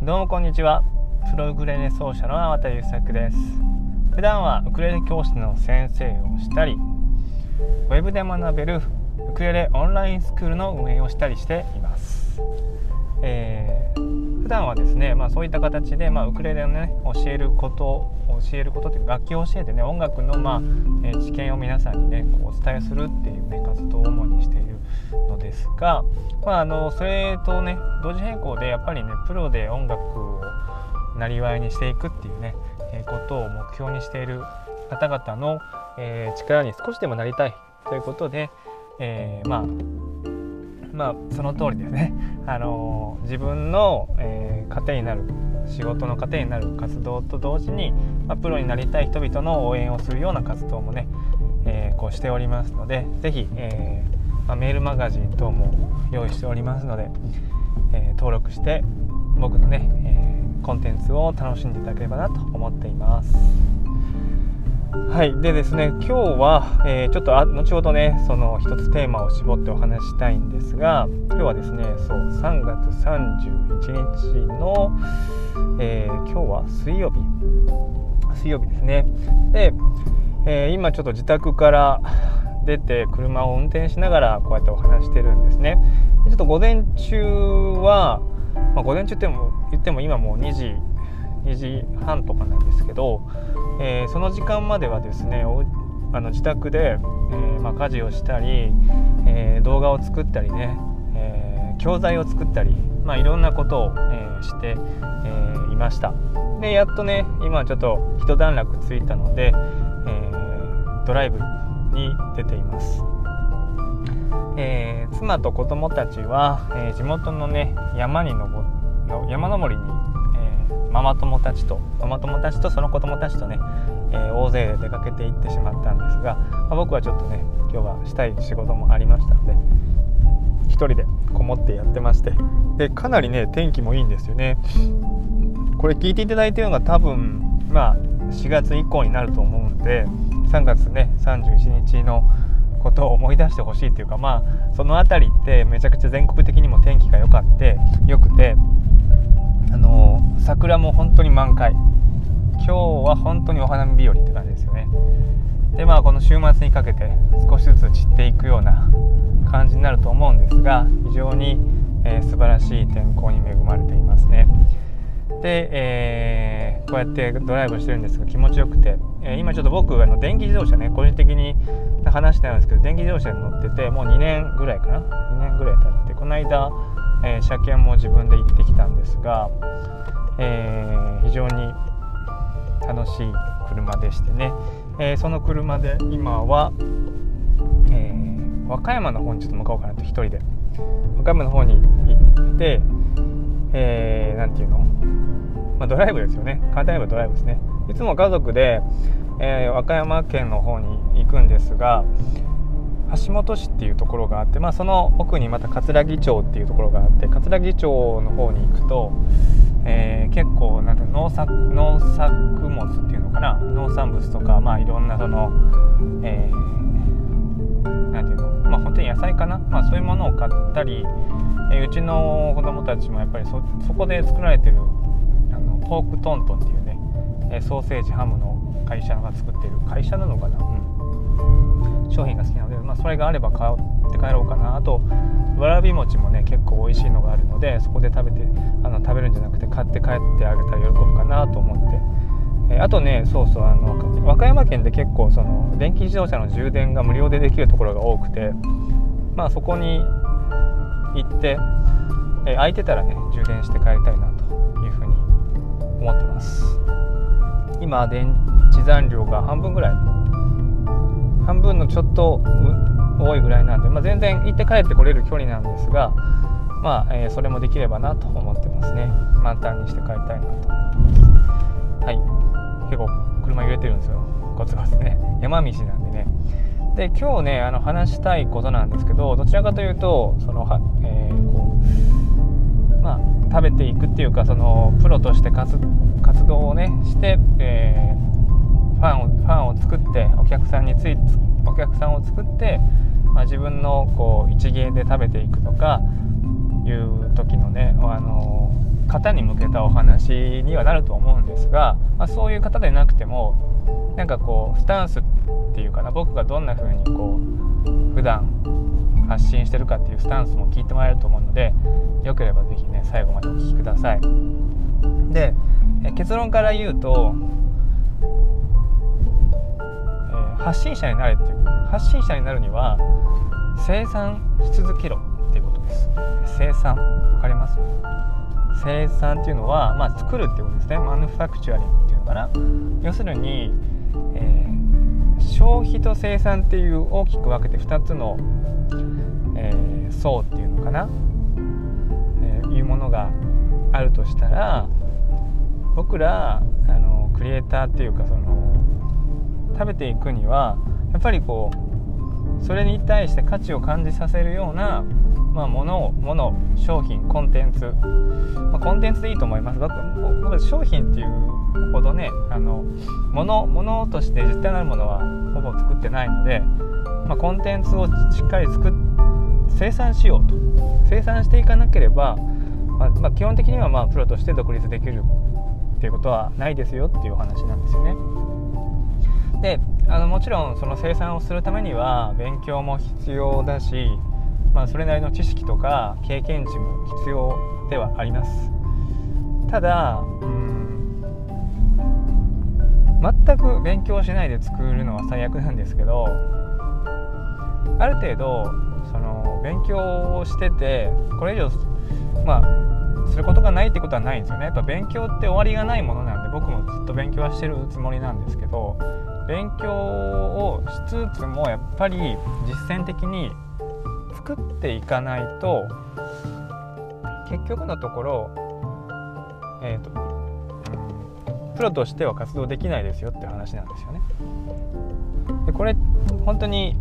どうもこんにちは。プロウクレレ奏者の粟田優作です。普段はウクレレ教室の先生をしたりウェブで学べるウクレレオンラインスクールの運営をしたりしています、えー、普段はですね、まあ、そういった形で、まあ、ウクレレをね教えること教えることっていう楽器を教えてね音楽の、まあえー、知見を皆さんにねこうお伝えするっていうね活動を主にしているですが、まあ、あのそれとね同時並行でやっぱりねプロで音楽をなりわいにしていくっていうね、え、ことを目標にしている方々の、えー、力に少しでもなりたいということで、えー、まあまあその通りでね、あの自分の、え糧になる仕事の糧になる活動と同時に、まあ、プロになりたい人々の応援をするような活動もね、えこうしておりますので是非、えーまあ、メールマガジン等も用意しておりますので、えー、登録して僕のね、えー、コンテンツを楽しんでいただければなと思っています。はい。でですね今日は、えー、ちょっとあ後ほどねその一つテーマを絞ってお話したいんですが今日はですねそう3月31日の、えー、今日は水曜日。水曜日ですね。で、えー、今ちょっと自宅から出て車を運転しながらこうやってお話してるんですね。でちょっと午前中は、まあ、午前中っても言っても今もう2時2時半とかなんですけど、えー、その時間まではですねあの自宅で、えー、まあ、家事をしたり、えー、動画を作ったりね、え教材を作ったり、まあ、いろんなことを、えして、えいました。でやっとね今ちょっと一段落ついたので、えドライブに出ています、えー、妻と子供たちは、えー、地元のね山に登山登りに、えー、ママ友たちとママ友たちとその子供たちとね、え大勢で出かけていってしまったんですが、まあ、僕はちょっとね今日はしたい仕事もありましたので1人でこもってやってましてでかなりね天気もいいんですよね。これ聞いていただいてるのが多分まあ4月以降になると思うんで3月ね31日のことを思い出してほしいというかまあその辺りってめちゃくちゃ全国的にも天気が良かって良くてあの桜も本当に満開。今日は本当にお花見日和って感じですよね。でまあこの週末にかけて少しずつ散っていくような感じになると思うんですが非常に、えー、素晴らしい天候に恵まれていますね。で、えー、こうやってドライブしてるんですが気持ちよくて、えー、今ちょっと僕あの電気自動車ね個人的に話してるんですけど電気自動車に乗っててもう2年ぐらいかな？2年ぐらい経ってこの間、えー、車検も自分で行ってきたんですが、え、非常に楽しい車でしてね、え、その車で今は、え、和歌山の方にちょっと向かおうかなと1人で。和歌山の方に行ってえー、て言うの？まあ、ドライブですよね。簡単に言えばドライブですね。いつも家族で、えー、和歌山県の方に行くんですが橋本市っていうところがあって、まあ、その奥にまた葛城町っていうところがあって葛城町の方に行くと、えー、結構なんて農作農作物っていうのかな？農産物とか、まあ、いろんなその、えー、菜かな、まあ、そういうものを買ったり、え、うちの子供たちもやっぱりそこで作られてるあのポークトントンっていうね、えソーセージハムの会社が作ってる会社なのかな、うん、商品が好きなので、まあ、それがあれば買って帰ろうかな。あとわらび餅もね結構美味しいのがあるのでそこで食べてあの食べるんじゃなくて買って帰ってあげたら喜ぶかなと思って、えあとねそうそうあの和歌山県で結構その電気自動車の充電が無料でできるところが多くてまあそこに行って、え空いてたらね充電して帰りたいなという風に思ってます。今電池残量が半分ぐらい半分のちょっと多いぐらいなんで、まあ、全然行って帰ってこれる距離なんですがまあ、えー、それもできればなと思ってますね。満タンにして帰りたいなと思ってます。はい。結構車揺れてるんですよ。コツコツね。山道なんでね。で今日ねあの話したいことなんですけどどちらかというとそのは、えー、こうまあ食べていくっていうかそのプロとして活動をねして、えー、ファンをファンを作ってお客さんについお客さんを作って、まあ、自分のこう一芸で食べていくとかいう時のねあの方に向けたお話にはなると思うんですが、まあ、そういう方でなくてもなんかこうスタンスっていうかな僕がどんな風にこう普段発信してるかっていうスタンスも聞いてもらえると思うのでよければ是非ね最後までお聴きください。で結論から言うと、えー、発信者になれっていう発信者になるには生産し続けろっていうことです。生産。わかります？生産っていうのは、まあ、作るっていうことですね。マヌファクチュアリングっていうのかな。要するに、えー、消費と生産っていう大きく分けて2つの、えー、層っていうのかな、えー、いうものがあるとしたら僕らあのクリエイターっていうかその食べていくにはやっぱりこうそれに対して価値を感じさせるようなまあ、物を物商品コンテンツ、まあ、コンテンツでいいと思います。僕僕商品っていうほどねあの物物として実体なるものはほぼ作ってないので、まあ、コンテンツをしっかり作っ生産しようと。生産していかなければ、まあ、まあ、基本的にはまあプロとして独立できる。っていうことはないですよっていうお話なんですよね。であのもちろんその生産をするためには勉強も必要だしまあ、それなりの知識とか経験値も必要ではあります。ただうん全く勉強しないで作るのは最悪なんですけどある程度その勉強をしててこれ以上まあすることがないってことはないんですよね。やっぱ勉強って終わりがないものなんで僕もずっと勉強はしてるつもりなんですけど勉強をしつつもやっぱり実践的に作っていかないと結局のところ、えーと、プロとしては活動できないですよって話なんですよね。でこれ本当に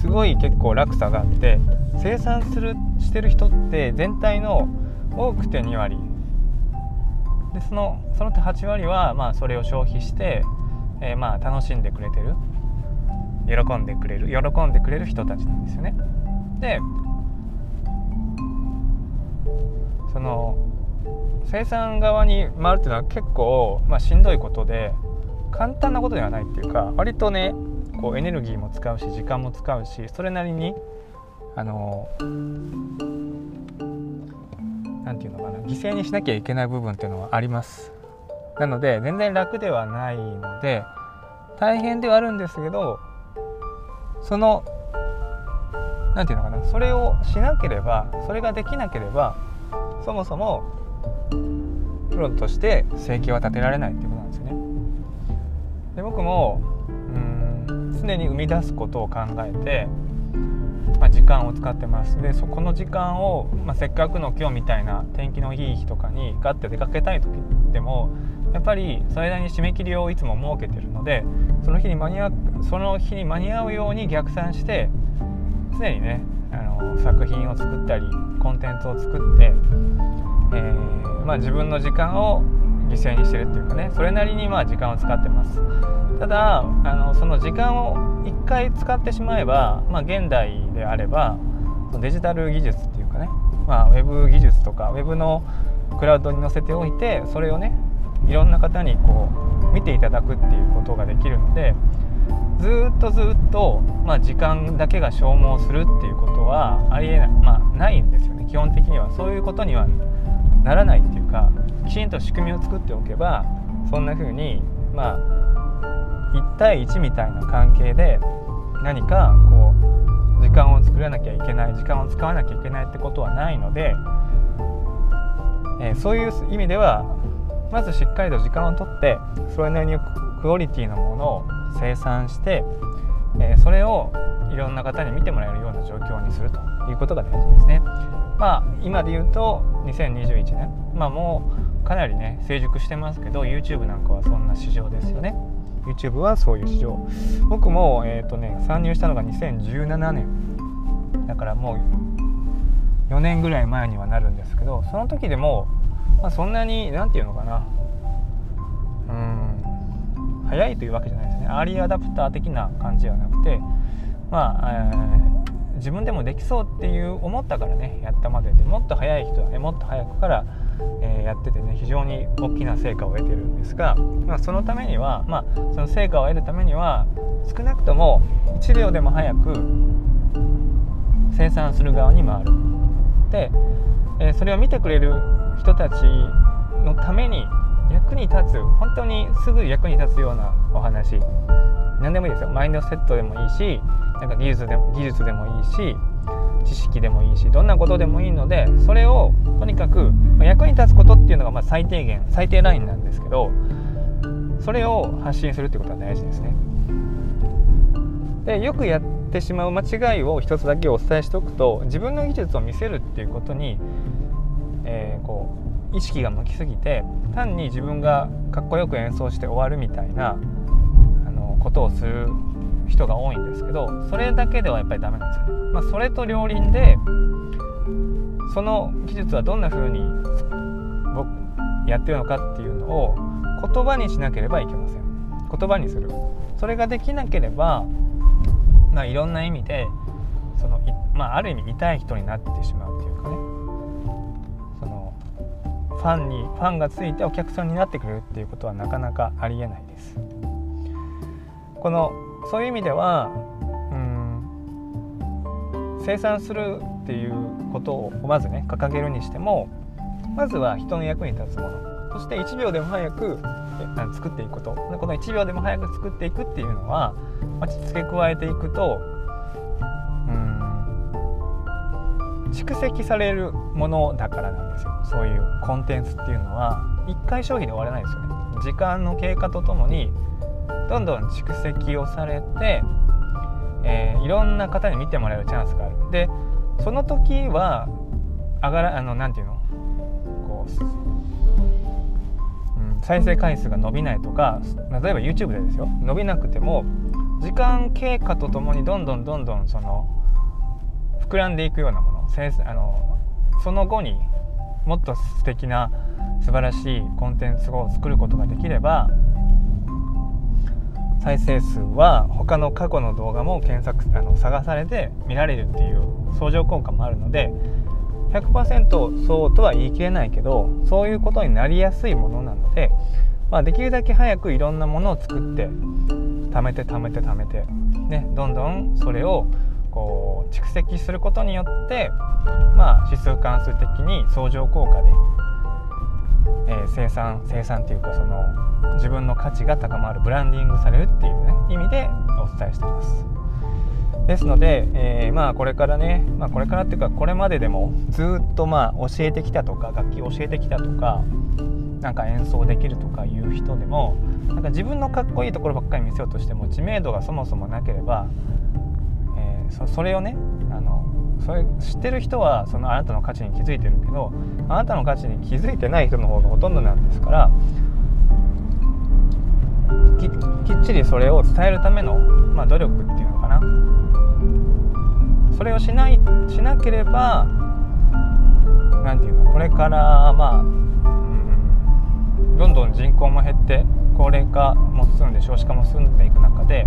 すごい結構落差があって生産するしてる人って全体の多くて2割でそのその8割はまあそれを消費して、えー、まあ楽しんでくれてる喜んでくれる喜んでくれる人たちなんですよね。でその生産側に回るっていうのは結構、まあ、しんどいことで簡単なことではないっていうか割とねこうエネルギーも使うし時間も使うしそれなりにあの何て言うのかな犠牲にしなきゃいけない部分っていうのはあります。なので全然楽ではないので大変ではあるんですけどその何て言うのかなそれをしなければそれができなければそもそもプロとして生計は立てられないっていうことなんですよね。で僕もうん常に生み出すことを考えて、まあ、時間を使ってますでそこの時間を、まあ、せっかくの今日みたいな天気のいい日とかにガッて出かけたい時でもやっぱりそれなりに締め切りをいつも設けてるのでその日に間に合うその日に間に合うように逆算して常にねあの作品を作ったりコンテンツを作って、えー、まあ、自分の時間を犠牲にしてるっていうかねそれなりにまあ時間を使ってます。ただあのその時間を1回使ってしまえば、まあ、現代であればデジタル技術っていうかね、まあ、ウェブ技術とかウェブのクラウドに載せておいてそれをねいろんな方にこう見ていただくっていうことができるのでずっとずっと、まあ、時間だけが消耗するっていうことはありえない、まあ、ないんですよね。基本的にはそういうことにはならないっていうかきちんと仕組みを作っておけばそんな風にまあ1対1みたいな関係で何かこう時間を作らなきゃいけない時間を使わなきゃいけないってことはないので、えー、そういう意味ではまずしっかりと時間をとってそれなりにクオリティのものを生産して、えー、それをいろんな方に見てもらえるような状況にするということが大事ですね。まあ今で言うと2021年、まあ、もうかなりね成熟してますけど YouTube なんかはそんな市場ですよね。YouTube はそういう市場僕も、えーとね、参入したのが2017年だからもう4年ぐらい前にはなるんですけどその時でも、まあ、そんなに何て言うのかな早いというわけじゃないですね。アーリーアダプター的な感じではなくてまあ、えー、自分でもできそうっていう思ったからねやったまででもっと早い人はねもっと早くから、えー、やっててね非常に大きな成果を得てるんですが、まあ、そのためには、まあ、その成果を得るためには少なくとも1秒でも早く生産する側に回る。で、えー、それを見てくれる人たちのために役に立つ本当にすぐ役に立つようなお話何でもいいですよマインドセットでもいいしなんか技術でも技術でもいいし知識でもいいしどんなことでもいいのでそれをとにかく役に立つことっていうのがま最低限最低ラインなんですけどそれを発信するってことは大事ですね。でよくやってしまう間違いを一つだけお伝えしておくと自分の技術を見せるっていうことに、えー、こう意識が向きすぎて単に自分がかっこよく演奏して終わるみたいなあのことをする人が多いんですけどそれだけではやっぱりダメなんですよね。まあ、それと両輪でその技術はどんな風に僕やってるのかっていうのを言葉にしなければいけません。言葉にする。それができなければまあ、いろんな意味でそのまあ、ある意味痛い人になってしまうっていうかね。ファンにファンがついてお客さんになってくれるっていうことはなかなかありえないです。このそういう意味ではうん生産するっていうことをまずね掲げるにしてもまずは人の役に立つものそして1秒でも早く作っていくことこの1秒でも早く作っていくっていうのは、まあ、付け加えていくと蓄積されるものだからなんですよ。そういうコンテンツっていうのは1回消費で終わらないですよね。時間の経過とともにどんどん蓄積をされて、えー、いろんな方に見てもらえるチャンスがある。でその時は上がらあのなんていうの？こううん再生回数が伸びないとか例えば YouTube でですよ。伸びなくても時間経過とともにどんどんどんどんその膨らんでいくようなもの。あのその後にもっと素敵な素晴らしいコンテンツを作ることができれば再生数は他の過去の動画も検索あの探されて見られるっていう相乗効果もあるので100%そうとは言い切れないけどそういうことになりやすいものなので、まあ、できるだけ早くいろんなものを作って貯めて貯めて貯めて、ね、どんどんそれをこう蓄積することによって、まあ、指数関数的に相乗効果で、えー、生産生産っていうかその自分の価値が高まるブランディングされるっていう、ね、意味でお伝えしてます。ですので、えー、まあこれからね、まあ、これからっていうかこれまででもずっとまあ教えてきたとか楽器教えてきたとかなんか演奏できるとかいう人でもなんか自分のかっこいいところばっかり見せようとしても知名度がそもそもなければ、そそれをねあのそれ知ってる人はそのあなたの価値に気づいてるけどあなたの価値に気づいてない人の方がほとんどなんですからきっちりそれを伝えるための、まあ、努力っていうのかな。それをしないしなければ何て言うのこれからまあ、うん、どんどん人口も減って高齢化も進んで少子化も進んでいく中で、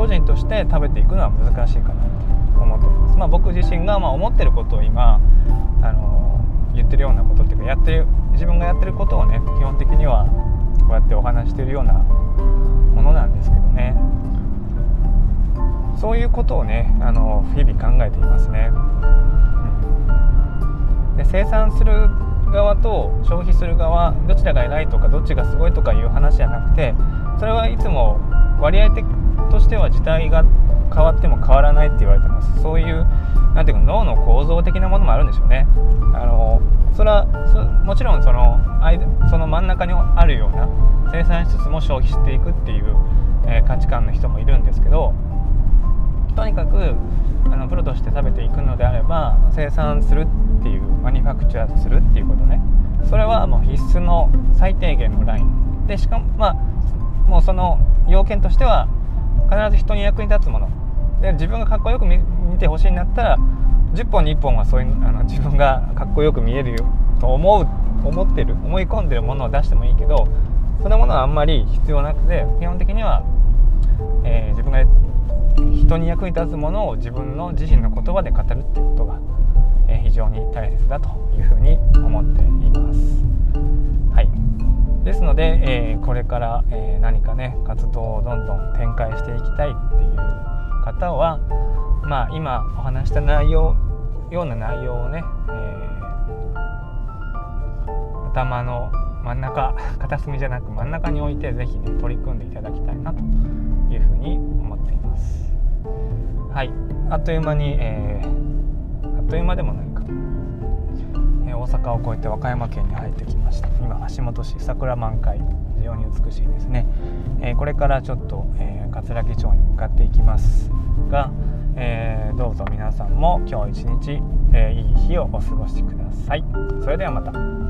個人として食べていくのは難しいかなと思ってます。まあ、僕自身がまあ思ってることを今あの言ってるようなことっていうかやってる自分がやってることをね基本的にはこうやってお話してるようなものなんですけどね。そういうことをねあの日々考えていますね。で生産する側と消費する側どちらが偉いとかどっちがすごいとかいう話じゃなくてそれはいつも割合的としては時代が変わっても変わらないって言われてます。そういうなんていうか脳の構造的なものもあるんでしょうね。あのそれはもちろんその間その真ん中にあるような生産しつつも消費していくっていう、えー、価値観の人もいるんですけどとにかくあのプロとして食べていくのであれば生産するっていうマニファクチャーするっていうことね。それはもう必須の最低限のライン。でしかもまあもうその要件としては必ず人に役に立つもので自分がかっこよく見てほしいんだったら10本に1本はそういうあの自分がかっこよく見えるよと思う思ってる思い込んでるものを出してもいいけどそんなものはあんまり必要なくて基本的には、えー、自分が人に役に立つものを自分の自身の言葉で語るっていうことが、え非常に大切だというふうに思っています。ですので、えー、これから、えー、何かね活動をどんどん展開していきたいっていう方はまあ今お話した内容ような内容をね、えー、頭の真ん中片隅じゃなく真ん中に置いて是非ね取り組んでいただきたいなというふうに思っています。はい。あっという間に、えー、あっという間でもない、大阪を越えて和歌山県に入ってきました。今橋本市桜満開。非常に美しいですね、えー、これからちょっと、え桂木町に向かっていきますが、えーどうぞ皆さんも今日一日、えいい日をお過ごしください。それではまた。